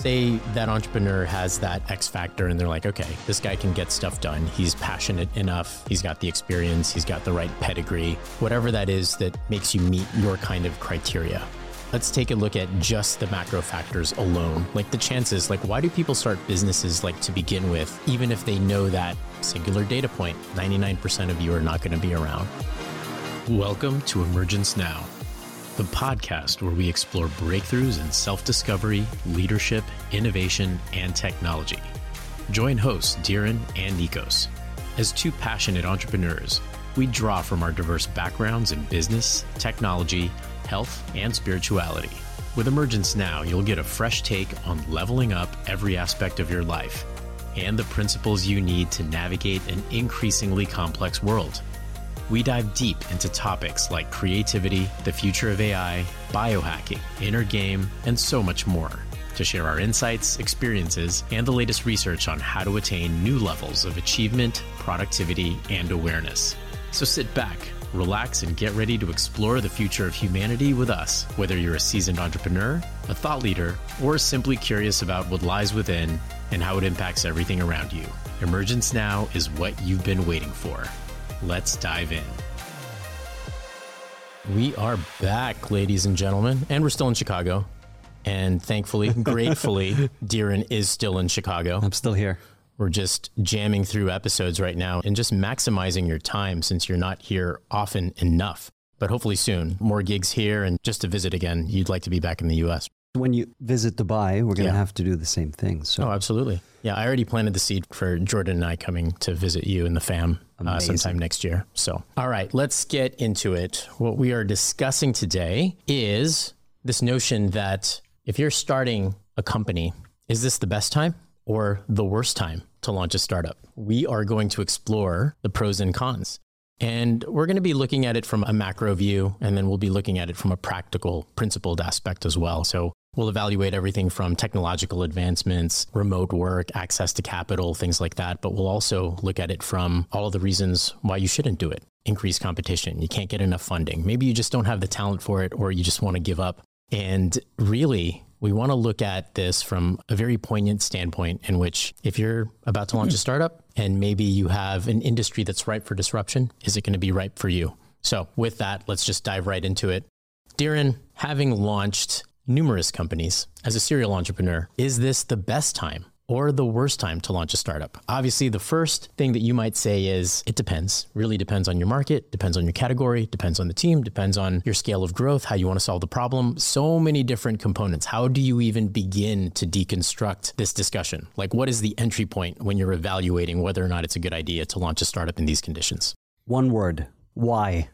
Say that entrepreneur has that X factor and they're like, okay, this guy can get stuff done. He's passionate enough. He's got the experience. He's got the right pedigree, whatever that is that makes you meet your kind of criteria. Let's take a look at just the macro factors alone. Like the chances, like why do people start businesses like to begin with, even if they know that singular data point, 99% of you are not going to be around? Welcome to Emergence Now, the podcast where we explore breakthroughs in self discovery, leadership, innovation, and technology. Join hosts Dhiren and Nikos. As two passionate entrepreneurs, we draw from our diverse backgrounds in business, technology, health, and spirituality. With Emergence Now, you'll get a fresh take on leveling up every aspect of your life and the principles you need to navigate an increasingly complex world. We dive deep into topics like creativity, the future of AI, biohacking, inner game, and so much more to share our insights, experiences, and the latest research on how to attain new levels of achievement, productivity, and awareness. So sit back relax, and get ready to explore the future of humanity with us, whether you're a seasoned entrepreneur, a thought leader, or simply curious about what lies within and how it impacts everything around you. Emergence Now is what you've been waiting for. Let's dive in. We are back, ladies and gentlemen, and we're still in Chicago. And thankfully, gratefully, Dhiren is still in Chicago. I'm still here. We're just jamming through episodes right now and just maximizing your time since you're not here often enough. But hopefully soon, more gigs here and just to visit again, you'd like to be back in the US. When you visit Dubai, we're going to yeah. have to do the same thing. So. Oh, absolutely. Yeah, I already planted the seed for Jordan and I coming to visit you and the fam uh, sometime next year. So, all right, let's get into it. What we are discussing today is this notion that if you're starting a company, is this the best time or the worst time to launch a startup. We are going to explore the pros and cons. And we're going to be looking at it from a macro view, and then we'll be looking at it from a practical, principled aspect as well. So we'll evaluate everything from technological advancements, remote work, access to capital, things like that. But we'll also look at it from all of the reasons why you shouldn't do it. Increased competition, you can't get enough funding. Maybe you just don't have the talent for it, or you just want to give up. And really, we want to look at this from a very poignant standpoint in which if you're about to launch a startup and maybe you have an industry that's ripe for disruption, is it going to be ripe for you? So, with that, let's just dive right into it. Dhiren, having launched numerous companies as a serial entrepreneur, is this the best time or the worst time to launch a startup? Obviously, the first thing that you might say is it depends. Really depends on your market, depends on your category, depends on the team, depends on your scale of growth, how you want to solve the problem. So many different components. How do you even begin to deconstruct this discussion? Like, what is the entry point when you're evaluating whether or not it's a good idea to launch a startup in these conditions? One word why?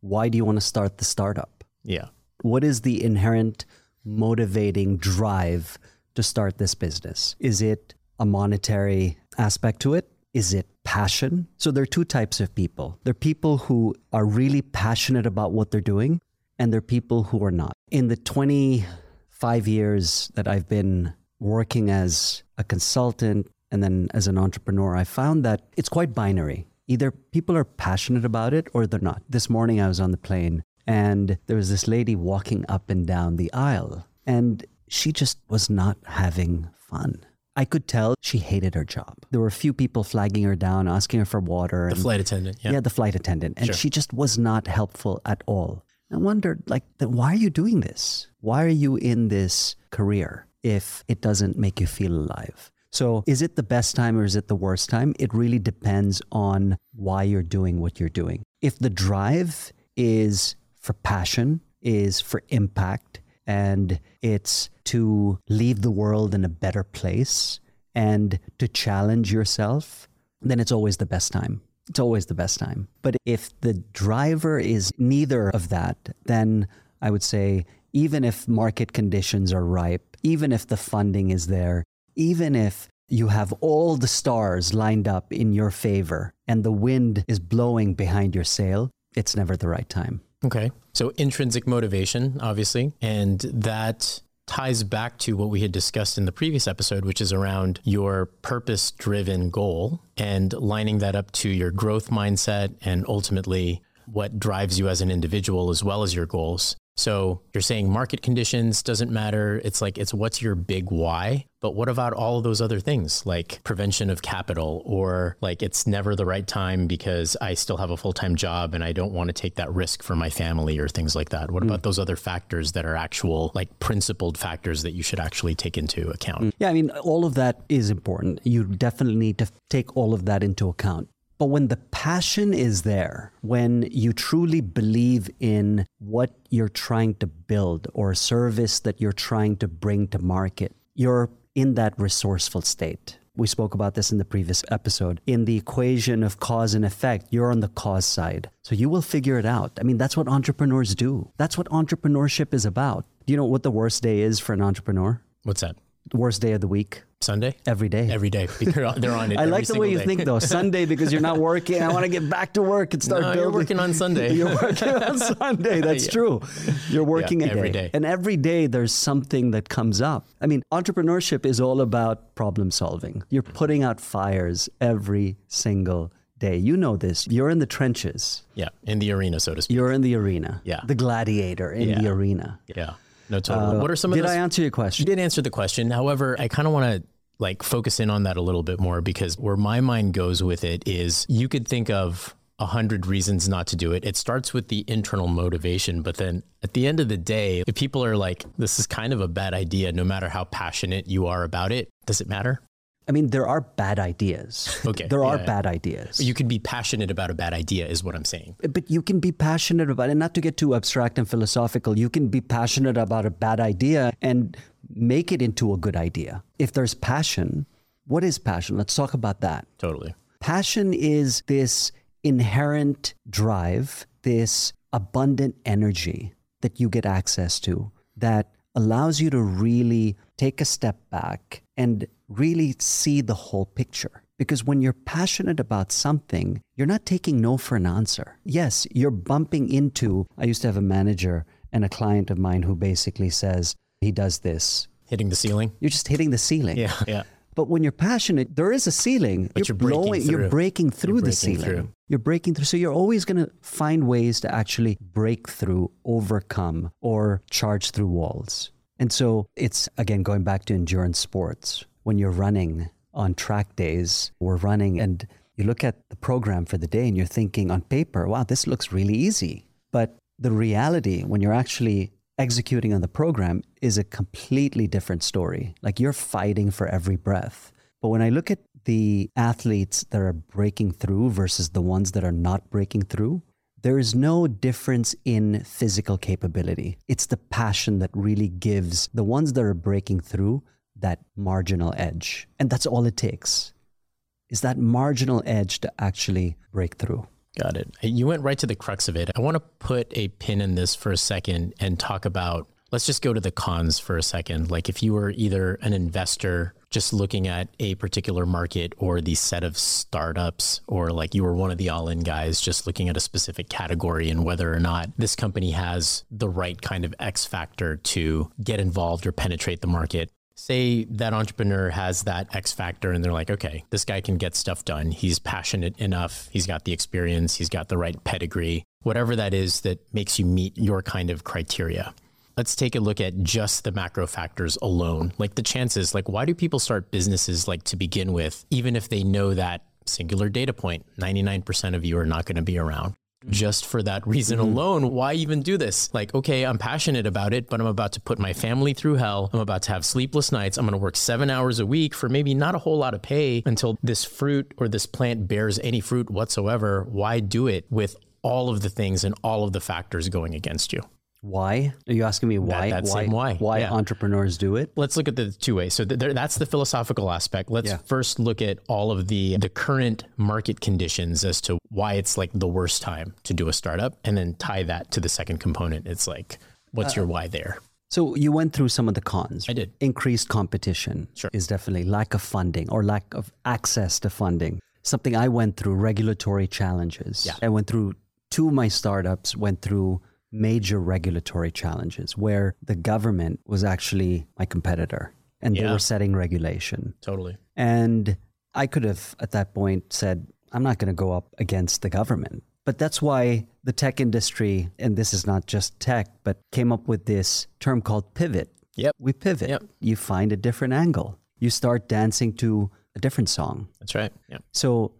Why do you want to start the startup? Yeah. What is the inherent motivating drive? To start this business? Is it a monetary aspect to it? Is it passion? So there are two types of people. There are people who are really passionate about what they're doing, and there are people who are not. In the 25 years that I've been working as a consultant and then as an entrepreneur, I found that it's quite binary. Either people are passionate about it or they're not. This morning I was on the plane and there was this lady walking up and down the aisle. And she just was not having fun. I could tell she hated her job. There were a few people flagging her down, asking her for water. The and, flight attendant, yeah. Yeah, the flight attendant. And sure. she just was not helpful at all. I wondered, like, why are you doing this? Why are you in this career if it doesn't make you feel alive? So, is it the best time or is it the worst time? It really depends on why you're doing what you're doing. If the drive is for passion, is for impact, and it's to leave the world in a better place and to challenge yourself, then it's always the best time. It's always the best time. But if the driver is neither of that, then I would say, even if market conditions are ripe, even if the funding is there, even if you have all the stars lined up in your favor and the wind is blowing behind your sail, it's never the right time. Okay. So intrinsic motivation, obviously, and that ties back to what we had discussed in the previous episode, which is around your purpose driven goal and lining that up to your growth mindset and ultimately what drives you as an individual as well as your goals. So you're saying market conditions doesn't matter. It's like, it's what's your big why? But what about all of those other things like prevention of capital or like it's never the right time because I still have a full time job and I don't want to take that risk for my family or things like that? What hmm. about those other factors that are actual, like principled factors that you should actually take into account? Hmm. Yeah, I mean, all of that is important. You definitely need to take all of that into account. But when the passion is there, when you truly believe in what you're trying to build or a service that you're trying to bring to market, you're in that resourceful state. We spoke about this in the previous episode. In the equation of cause and effect, you're on the cause side. So you will figure it out. I mean, that's what entrepreneurs do. That's what entrepreneurship is about. Do you know what the worst day is for an entrepreneur? What's that? Worst day of the week? Sunday? Every day. Every day. They're on, they're on it. I like the way you day. think though. Sunday because you're not working. I want to get back to work and start No, building. you're working on Sunday. You're working on Sunday. That's Yeah. true. You're working a every day. day. And every day there's something that comes up. I mean, entrepreneurship is all about problem solving. You're putting out fires every single day. You know this. You're in the trenches. Yeah, in the arena, so to speak. You're in the arena. Yeah. The gladiator in the arena. Yeah. No, totally. what are some of Uh, Did those? I answer your question? You did answer the question. However, I kind of want to like focus in on that a little bit more because where my mind goes with it is you could think of a hundred reasons not to do it. It starts with the internal motivation, but then at the end of the day, if people are like, this is kind of a bad idea, no matter how passionate you are about it, does it matter? I mean, there are bad ideas. Okay, There are yeah, bad ideas. You can be passionate about a bad idea, is what I'm saying. Uh, but you can be passionate about it, not to get too abstract and philosophical. You can be passionate about a bad idea and make it into a good idea. If there's passion, what is passion? Let's talk about that. Totally. Passion is this inherent drive, this abundant energy that you get access to that allows you to really take a step back and really see the whole picture. Because when you're passionate about something, you're not taking no for an answer. Yes, you're bumping into. I used to have a manager and a client of mine who basically says he does this. Hitting the ceiling. You're just hitting the ceiling. Yeah. Yeah. But when you're passionate, there is a ceiling. But you're breaking blowing, you're through. breaking through You're the ceiling. through. You're breaking through. So you're always going to find ways to actually break through, overcome, or charge through walls. And so it's again going back to endurance sports. When you're running on track days, we're running and you look at the program for the day and you're thinking on paper, wow, this looks really easy. But the reality, when you're actually executing on the program, is a completely different story. Like you're fighting for every breath. But when I look at the athletes that are breaking through versus the ones that are not breaking through, there is no difference in physical capability. It's the passion that really gives the ones that are breaking through that marginal edge. And that's all it takes. Is that marginal edge to actually break through. Got it. You went right to the crux of it. I want to put a pin in this for a second and talk about let's just go to the cons for a second. Like if you were either an investor just looking at a particular market or the set of startups, or like you were one of the all in guys just looking at a specific category and whether or not this company has the right kind of X factor to get involved or penetrate the market say that entrepreneur has that X factor and they're like, okay, this guy can get stuff done. He's passionate enough. He's got the experience. He's got the right pedigree, whatever that is that makes you meet your kind of criteria. Let's take a look at just the macro factors alone. Like the chances, like why do people start businesses like to begin with, even if they know that singular data point, 99% of you are not going to be around? Mm-hmm. just for that reason mm-hmm. alone. Why even do this? Like, okay, I'm passionate about it, but I'm about to put my family through hell. I'm about to have sleepless nights. I'm going to work seven hours a week for maybe not a whole lot of pay until this fruit or this plant bears any fruit whatsoever. Why do it with all of the things and all of the factors going against you? Why? Are you asking me why? that why, same why, Why yeah. entrepreneurs do it? Let's look at the two ways. So th- that's the philosophical aspect. Let's Yeah. first look at all of the the current market conditions as to why it's like the worst time to do a startup, and then tie that to the second component. It's like, what's uh, your why there? So you went through some of the cons. I did. Increased competition Sure. is definitely lack of funding or lack of access to funding. Something I went through regulatory challenges. Yeah. I went through two of my startups went through major regulatory challenges where the government was actually my competitor and they were setting regulation. Totally. And I could have at that point said, I'm not going to go up against the government. But that's why the tech industry, and this is not just tech, but came up with this term called pivot. Yep. We pivot. Yep. You find a different angle. You start dancing to a different song. That's right. Yeah. So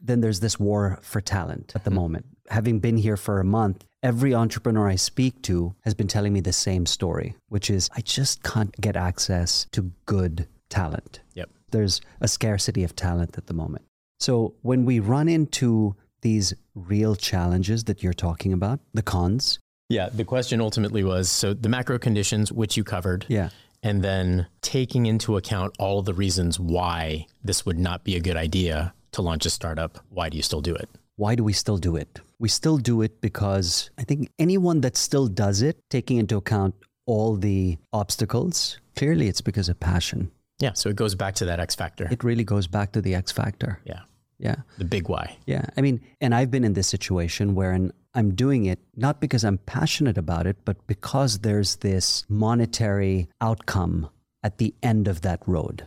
then there's this war for talent at the mm-hmm. moment. Having been here for a month, every entrepreneur I speak to has been telling me the same story, which is I just can't get access to good talent. Yep. There's a scarcity of talent at the moment. So when we run into these real challenges that you're talking about, the cons, Yeah. The question ultimately was so the macro conditions, which you covered, yeah, and then taking into account all the reasons why this would not be a good idea to launch a startup. Why do you still do it? Why do we still do it? We still do it because I think anyone that still does it, taking into account all the obstacles, clearly it's because of passion. Yeah. So it goes back to that X factor. It really goes back to the X factor. yeah. Yeah. The big why. Yeah. I mean, and I've been in this situation wherein I'm doing it not because I'm passionate about it, but because there's this monetary outcome at the end of that road.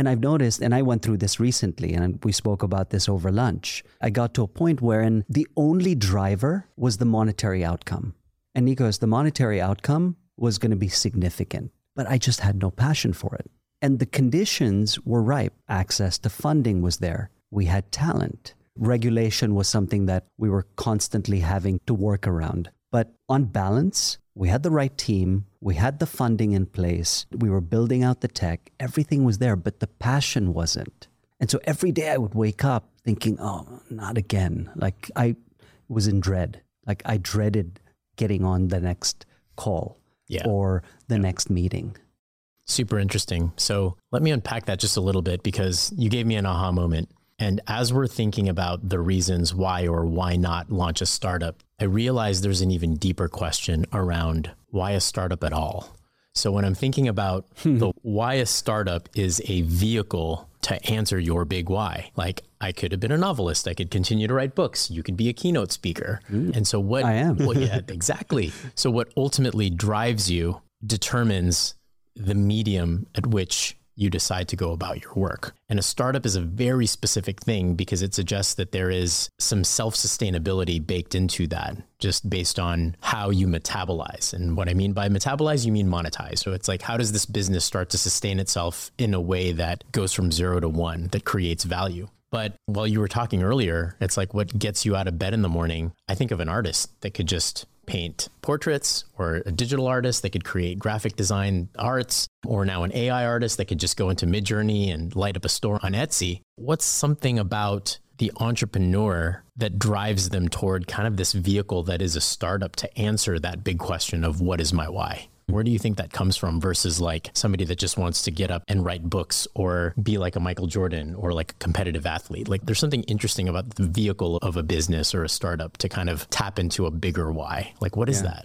And I've noticed, and I went through this recently, and we spoke about this over lunch. I got to a point wherein the only driver was the monetary outcome. And Nikos, the monetary outcome was going to be significant, but I just had no passion for it. And the conditions were ripe. Access to funding was there. We had talent. Regulation was something that we were constantly having to work around. But on balance, we had the right team. We had the funding in place. We were building out the tech. Everything was there, but the passion wasn't. And so every day I would wake up thinking, oh, not again. Like I was in dread. Like I dreaded getting on the next call Yeah. or the next meeting. Super interesting. So let me unpack that just a little bit because you gave me an aha moment. And as we're thinking about the reasons why or why not launch a startup, I realize there's an even deeper question around why a startup at all. So when I'm thinking about hmm. the why a startup is a vehicle to answer your big why, like I could have been a novelist, I could continue to write books, you could be a keynote speaker. And so what I am. well, yeah, exactly. So what ultimately drives you determines the medium at which you decide to go about your work. And a startup is a very specific thing because it suggests that there is some self sustainability baked into that, just based on how you metabolize. And what I mean by metabolize, you mean monetize. So it's like, how does this business start to sustain itself in a way that goes from zero to one, that creates value? But while you were talking earlier, it's like what gets you out of bed in the morning. I think of an artist that could just paint portraits or a digital artist that could create graphic design arts or now an AI artist that could just go into Midjourney and light up a store on Etsy. What's something about the entrepreneur that drives them toward kind of this vehicle that is a startup to answer that big question of what is my why? Where do you think that comes from versus like somebody that just wants to get up and write books or be like a Michael Jordan or like a competitive athlete? Like there's something interesting about the vehicle of a business or a startup to kind of tap into a bigger why. Like what is Yeah. that?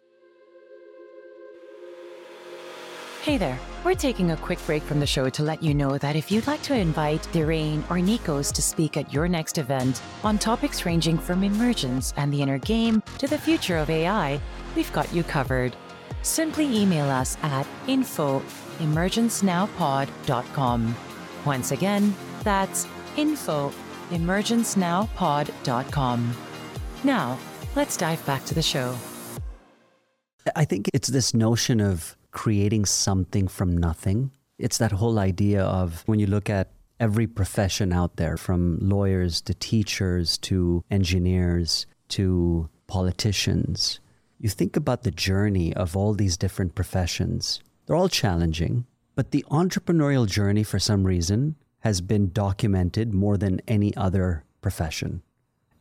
Hey there. We're taking a quick break from the show to let you know that if you'd like to invite Dhiren or Nikos to speak at your next event on topics ranging from emergence and the inner game to the future of AI, we've got you covered. Simply email us at info emergencenowpod.com. Once again, that's info emergencenowpod.com. Now, let's dive back to the show. I think it's this notion of creating something from nothing. It's that whole idea of when you look at every profession out there, from lawyers to teachers to engineers to politicians, you think about the journey of all these different professions. They're all challenging, but the entrepreneurial journey, for some reason, has been documented more than any other profession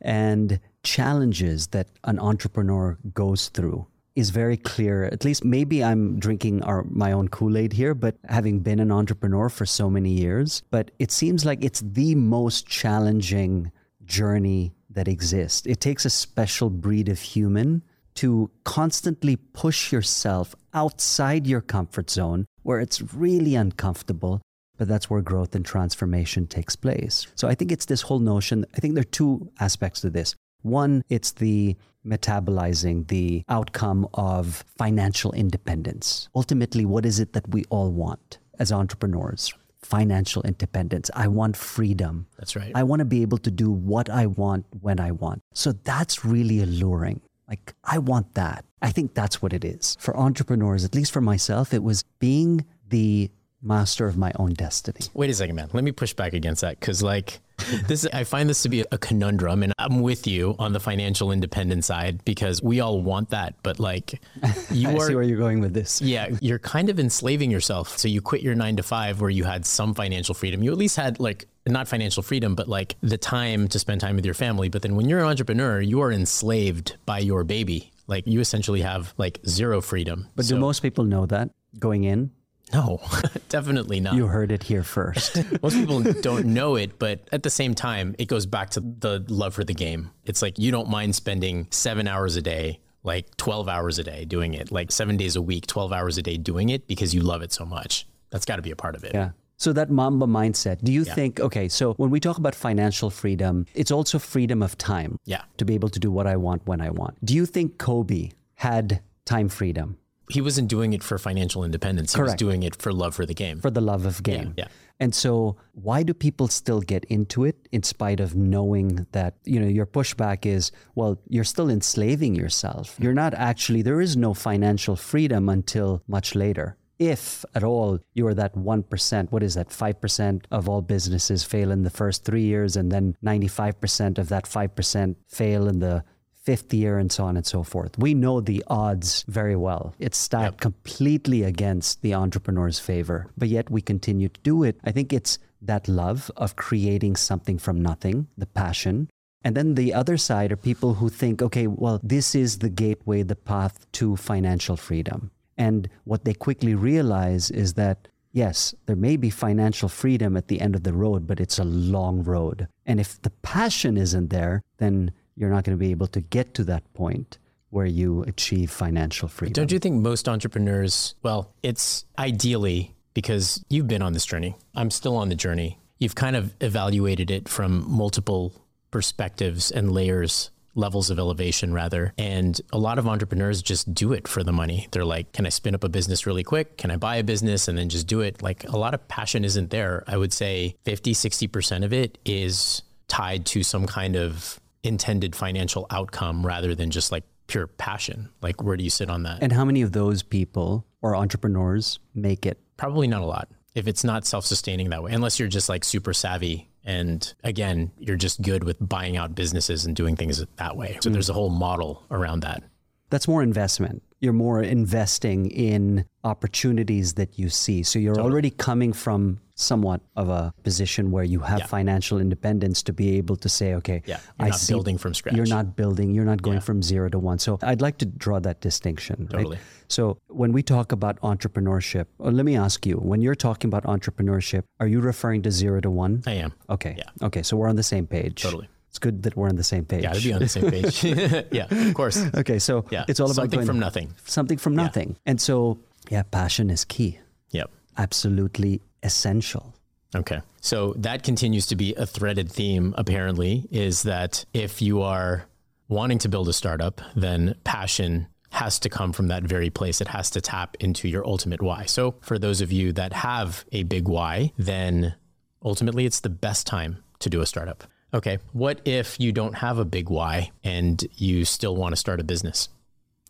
and challenges that an entrepreneur goes through is very clear. At least maybe I'm drinking our, my own Kool Aid here, but having been an entrepreneur for so many years, but it seems like it's the most challenging journey that exists. It takes a special breed of human to constantly push yourself outside your comfort zone where it's really uncomfortable but that's where growth and transformation takes place. So I think it's this whole notion. I think there are two aspects to this. One, it's the metabolizing the outcome of financial independence. Ultimately, what is it that we all want as entrepreneurs? financial independence. I want freedom. That's right. I want to be able to do what I want when I want. So that's really alluring. Like, I want that. I think that's what it is. For entrepreneurs, at least for myself, it was being the master of my own destiny. Wait a second, man. Let me push back against that because, like, this I find this to be a conundrum, and I'm with you on the financial independence side because we all want that, but like, you I are. see where you're going with this. Yeah, you're kind of enslaving yourself. So you quit your nine to five where you had some financial freedom. You at least had like not financial freedom, but like the time to spend time with your family. But then when you're an entrepreneur, you are enslaved by your baby. Like you essentially have like zero freedom. But do most people know that going in? no, definitely not. You heard it here first. Most people don't know it, but at the same time, it goes back to the love for the game. It's like you don't mind spending seven hours a day, like 12 hours a day doing it, like seven days a week, 12 hours a day doing it because you love it so much. That's got to be a part of it. Yeah. So that Mamba mindset, do you think, okay, so when we talk about financial freedom, it's also freedom of time Yeah. to be able to do what I want when I want. Do you think Kobe had time freedom He wasn't doing it for financial independence. He was doing it for love for the game. for the love of game? yeah. And so why do people still get into it in spite of knowing that, you know, your pushback is, well, you're still enslaving yourself. You're not actually, there is no financial freedom until much later. If at all you're that 1%, what is that, 5% of all businesses fail in the first three years, and then 95% of that 5% fail in the fifth year, and so on and so forth. We know the odds very well. It's stacked completely against the entrepreneur's favor, but yet we continue to do it. I think it's that love of creating something from nothing, the passion. And then the other side are people who think, okay, well, this is the gateway, the path to financial freedom. And what they quickly realize is that Yes, there may be financial freedom at the end of the road, but it's a long road. And if the passion isn't there, then you're not going to be able to get to that point where you achieve financial freedom. Don't you think most entrepreneurs, well, it's ideally because you've been on this journey. I'm still on the journey. You've kind of evaluated it from multiple perspectives and layers, levels of elevation, rather. And a lot of entrepreneurs just do it for the money. They're like, can I spin up a business really quick? Can I buy a business and then just do it? Like a lot of passion isn't there. I would say 50, 60% of it is tied to some kind of intended financial outcome rather than just like pure passion. Like, where do you sit on that? and how many of those people or entrepreneurs make it? Probably not a lot if it's not self sustaining that way, unless you're just like super savvy. And again, you're just good with buying out businesses and doing things that way. So mm. there's a whole model around that. That's more investment. You're more investing in opportunities that you see. So you're already coming from somewhat of a position where you have Yeah. financial independence to be able to say, okay, Yeah. You're I not see building from scratch. You're not building, you're not going from zero to one. So I'd like to draw that distinction. right? Totally. So when we talk about entrepreneurship, or let me ask you, when you're talking about entrepreneurship, are you referring to zero to one? I am. Okay. Yeah. Okay. So we're on the same page. Totally. It's good that we're on the same page. Got to be on the same page. yeah, of course. Okay. So Yeah. it's all about something going- from nothing. something from nothing. And so, yeah, passion is key, Yep. absolutely essential. Okay. So that continues to be a threaded theme, apparently, is that if you are wanting to build a startup, then passion has to come from that very place. It has to tap into your ultimate why. So for those of you that have a big why, then ultimately it's the best time to do a startup. Okay. What if you don't have a big why and you still want to start a business?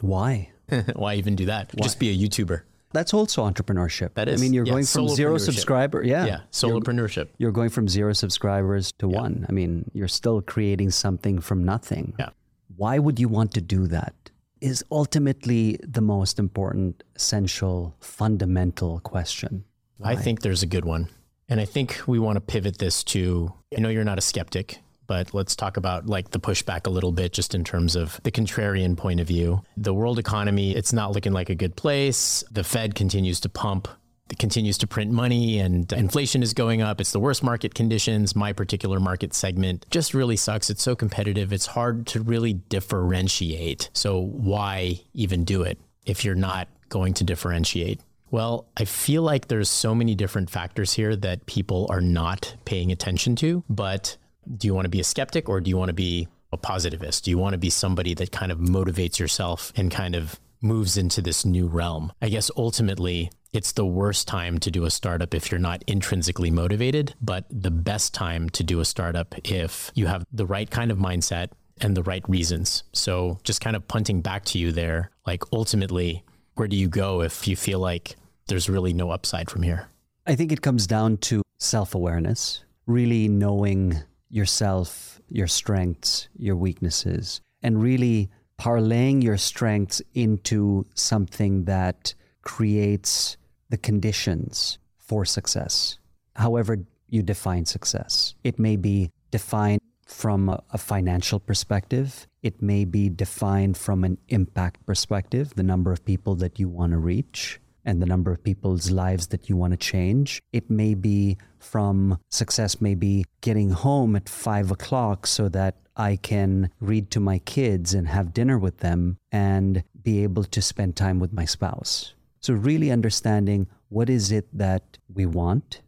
Why? why even do that? Just be a YouTuber. That's also entrepreneurship. That I mean, you're yeah, going from zero subscriber. Yeah. Yeah. Solopreneurship. You're going from zero subscribers to one. I mean, you're still creating something from nothing. Yeah. Why would you want to do that? Is ultimately the most important, essential, fundamental question. I think there's a good one. And I think we want to pivot this to I know you're not a skeptic, but let's talk about like the pushback a little bit just in terms of the contrarian point of view. The world economy, it's not looking like a good place. The Fed continues to pump it continues to print money and inflation is going up. It's the worst market conditions. My particular market segment just really sucks. It's so competitive. It's hard to really differentiate. So why even do it if you're not going to differentiate? Well, I feel like there's so many different factors here that people are not paying attention to. But do you want to be a skeptic or do you want to be a positivist? Do you want to be somebody that kind of motivates yourself and kind of moves into this new realm? I guess ultimately, it's the worst time to do a startup if you're not intrinsically motivated, but the best time to do a startup if you have the right kind of mindset and the right reasons. So, just kind of punting back to you there, like ultimately, where do you go if you feel like there's really no upside from here? I think it comes down to self awareness, really knowing yourself, your strengths, your weaknesses, and really parlaying your strengths into something that creates the conditions for success, however you define success. It may be defined from a, financial perspective, it may be defined from an impact perspective, the number of people that you want to reach and the number of people's lives that you want to change. It may be from success, maybe getting home at five o'clock so that I can read to my kids and have dinner with them and be able to spend time with my spouse. So, really understanding what is it that we want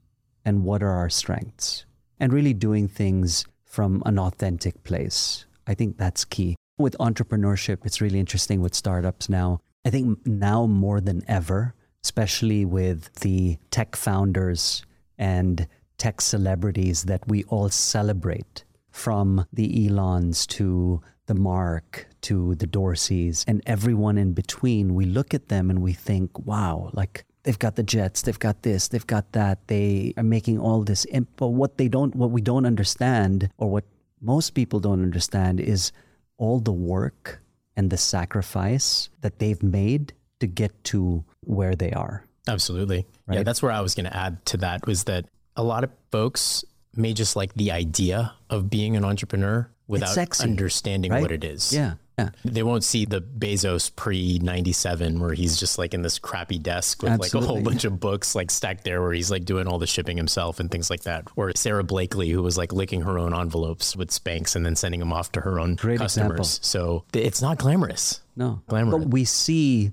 and what are our strengths, and really doing things from an authentic place. I think that's key. With entrepreneurship, it's really interesting with startups now. I think now more than ever, especially with the tech founders and tech celebrities that we all celebrate, from the Elons to the Mark to the Dorseys and everyone in between, we look at them and we think, wow, like they've got the jets, they've got this, they've got that. They are making all this. But what they don't, what we don't understand, or what most people don't understand, is all the work and the sacrifice that they've made to get to where they are. Absolutely. Right? Yeah, that's where I was going to add to that was that a lot of folks may just like the idea of being an entrepreneur without sexy, understanding right? what it is. Yeah. Yeah. They won't see the Bezos pre 97 where he's just like in this crappy desk with Absolutely. like a whole bunch of books like stacked there where he's like doing all the shipping himself and things like that. Or Sara Blakely, who was like licking her own envelopes with Spanx and then sending them off to her own Great customers. Example. So it's not glamorous. No. Glamorous. But we see,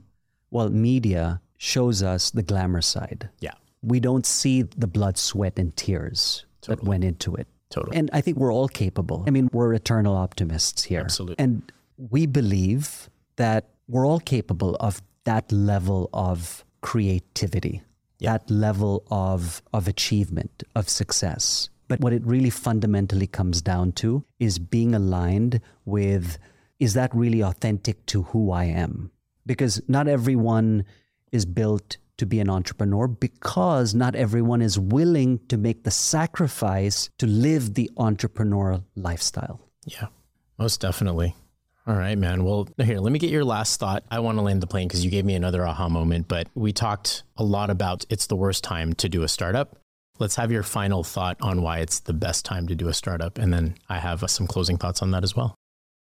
well, media shows us the glamour side. Yeah. We don't see the blood, sweat, and tears totally. that went into it. Totally. And I think we're all capable. I mean, we're eternal optimists here. Absolutely. And we believe that we're all capable of that level of creativity, yeah. that level of, of achievement, of success. But what it really fundamentally comes down to is being aligned with is that really authentic to who I am? Because not everyone is built to be an entrepreneur because not everyone is willing to make the sacrifice to live the entrepreneurial lifestyle. Yeah, most definitely. All right, man. Well, here, let me get your last thought. I want to land the plane because you gave me another aha moment, but we talked a lot about it's the worst time to do a startup. Let's have your final thought on why it's the best time to do a startup. And then I have uh, some closing thoughts on that as well.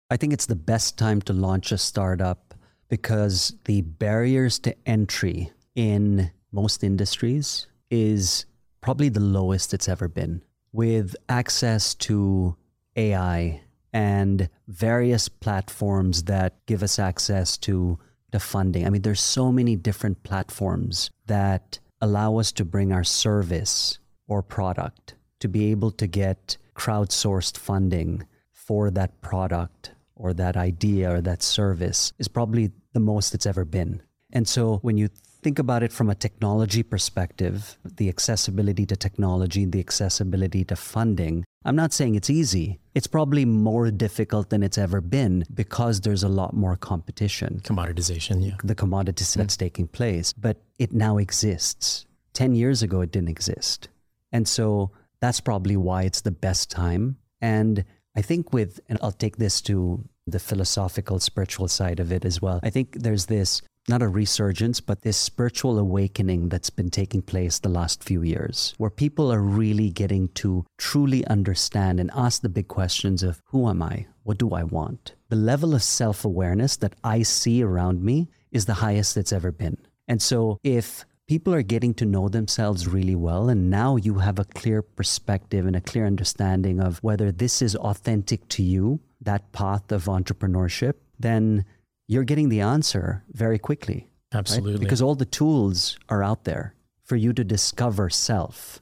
I think it's the best time to launch a startup because the barriers to entry in most industries is probably the lowest it's ever been. With access to AI and various platforms that give us access to the funding. I mean, there's so many different platforms that allow us to bring our service or product to be able to get crowdsourced funding for that product or that idea or that service is probably the most it's ever been. And so when you think about it from a technology perspective, the accessibility to technology, the accessibility to funding, I'm not saying it's easy. It's probably more difficult than it's ever been because there's a lot more competition. Commoditization, yeah. The commodity mm. that's taking place. But it now exists. 10 years ago, it didn't exist. And so that's probably why it's the best time. And I think with, and I'll take this to the philosophical, spiritual side of it as well. I think there's this not a resurgence, but this spiritual awakening that's been taking place the last few years, where people are really getting to truly understand and ask the big questions of who am I? What do I want? The level of self awareness that I see around me is the highest it's ever been. And so if people are getting to know themselves really well, and now you have a clear perspective and a clear understanding of whether this is authentic to you, that path of entrepreneurship, then you're getting the answer very quickly. Absolutely. Right? Because all the tools are out there for you to discover self.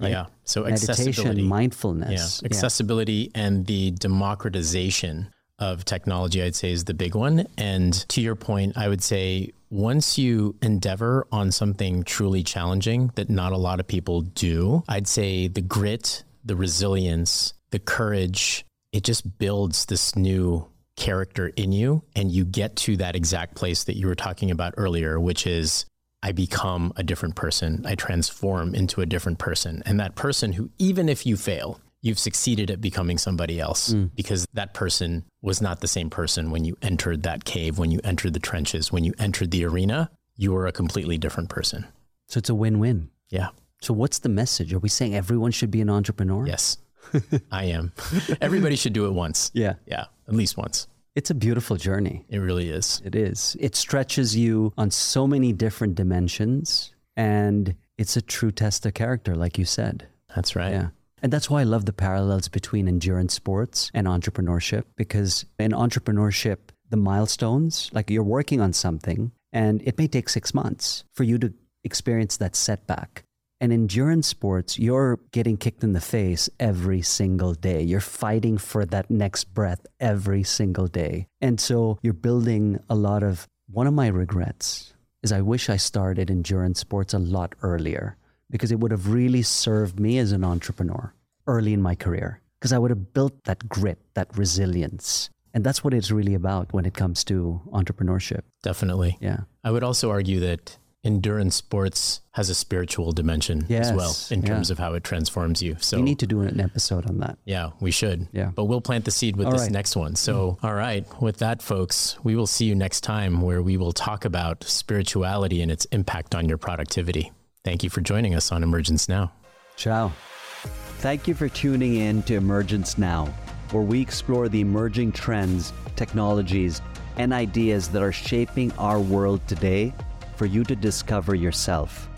Right? Yeah. So meditation, mindfulness. Yeah. Accessibility yeah. and the democratization of technology, I'd say, is the big one. And to your point, I would say once you endeavor on something truly challenging that not a lot of people do, I'd say the grit, the resilience, the courage, it just builds this new character in you. And you get to that exact place that you were talking about earlier, which is I become a different person. I transform into a different person. And that person who, even if you fail, you've succeeded at becoming somebody else mm. because that person was not the same person when you entered that cave, when you entered the trenches, when you entered the arena. You were a completely different person. So it's a win win. Yeah. So what's the message? Are we saying everyone should be an entrepreneur? Yes, I am. Everybody should do it once. Yeah. Yeah. At least once. It's a beautiful journey. It really is. It is. It stretches you on so many different dimensions and it's a true test of character, like you said. That's right. Yeah. And that's why I love the parallels between endurance sports and entrepreneurship because in entrepreneurship, the milestones, like you're working on something and it may take six months for you to experience that setback. And endurance sports, you're getting kicked in the face every single day. You're fighting for that next breath every single day. And so you're building a lot of. One of my regrets is I wish I started endurance sports a lot earlier because it would have really served me as an entrepreneur early in my career because I would have built that grit, that resilience. And that's what it's really about when it comes to entrepreneurship. Definitely. Yeah. I would also argue that endurance sports has a spiritual dimension yes, as well in terms yeah. of how it transforms you. So we need to do an episode on that. Yeah, we should. Yeah. But we'll plant the seed with all this right. next one. So, mm. all right, with that, folks, we will see you next time where we will talk about spirituality and its impact on your productivity. Thank you for joining us on Emergence Now. Ciao. Thank you for tuning in to Emergence Now, where we explore the emerging trends, technologies, and ideas that are shaping our world today for you to discover yourself.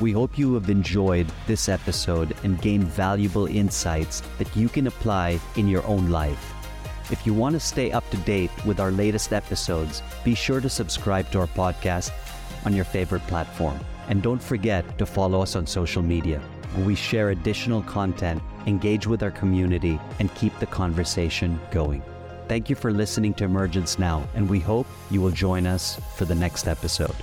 We hope you have enjoyed this episode and gained valuable insights that you can apply in your own life. If you want to stay up to date with our latest episodes, be sure to subscribe to our podcast on your favorite platform. And don't forget to follow us on social media, where we share additional content, engage with our community, and keep the conversation going. Thank you for listening to Emergence Now, and we hope you will join us for the next episode.